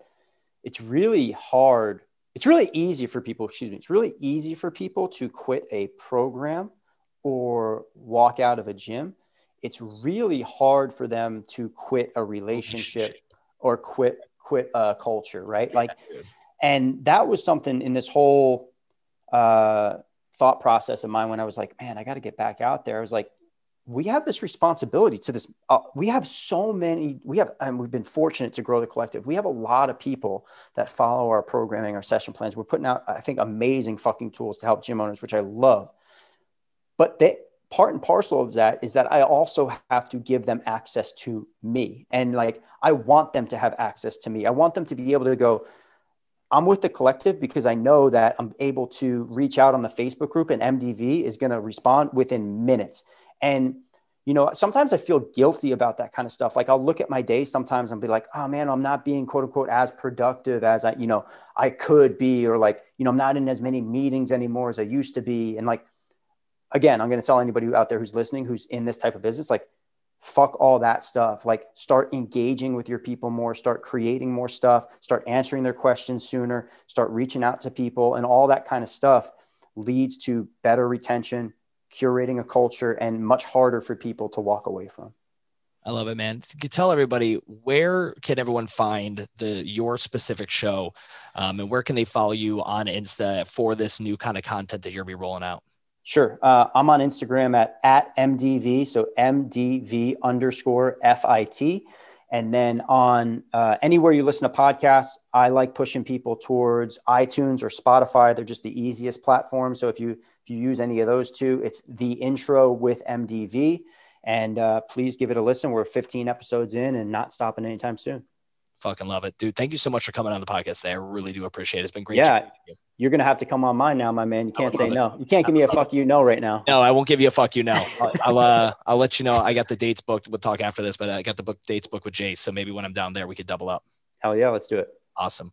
it's really hard. It's really easy for people. Excuse me. It's really easy for people to quit a program or walk out of a gym. It's really hard for them to quit a relationship or quit quit uh, culture, right? Like, and that was something in this whole uh, thought process of mine when I was like, man, I got to get back out there. I was like, we have this responsibility to this. Uh, we have so many. We have, and we've been fortunate to grow the collective. We have a lot of people that follow our programming, our session plans. We're putting out, I think, amazing fucking tools to help gym owners, which I love. But they, part and parcel of that is that I also have to give them access to me. And like, I want them to have access to me. I want them to be able to go, I'm with the collective because I know that I'm able to reach out on the Facebook group and MDV is going to respond within minutes. And, you know, sometimes I feel guilty about that kind of stuff. Like I'll look at my day sometimes and be like, oh man, I'm not being quote unquote as productive as I, you know, I could be, or like, you know, I'm not in as many meetings anymore as I used to be. And like, again, I'm going to tell anybody out there who's listening, who's in this type of business, like fuck all that stuff. Like start engaging with your people more, start creating more stuff, start answering their questions sooner, start reaching out to people, and all that kind of stuff leads to better retention, curating a culture, and much harder for people to walk away from. I love it, man. Tell everybody where can everyone find the your specific show, um, and where can they follow you on Insta for this new kind of content that you'll be rolling out. Sure. Uh, I'm on Instagram at, at MDV. So MDV underscore FIT. And then on uh, anywhere you listen to podcasts, I like pushing people towards iTunes or Spotify. They're just the easiest platform. So if you if you use any of those two, it's the intro with MDV. And uh, please give it a listen. We're 15 episodes in and not stopping anytime soon. Fucking love it, dude. Thank you so much for coming on the podcast today. I really do appreciate it. It's been great. Yeah. You. are going to have to come on mine now, my man. You can't say it. no. You can't give me a fuck you no right now. No, I won't give you a fuck you no. I'll, I'll, uh, I'll let you know. I got the dates booked. We'll talk after this, but I got the book dates booked with Jace. So maybe when I'm down there, we could double up. Hell yeah. Let's do it. Awesome.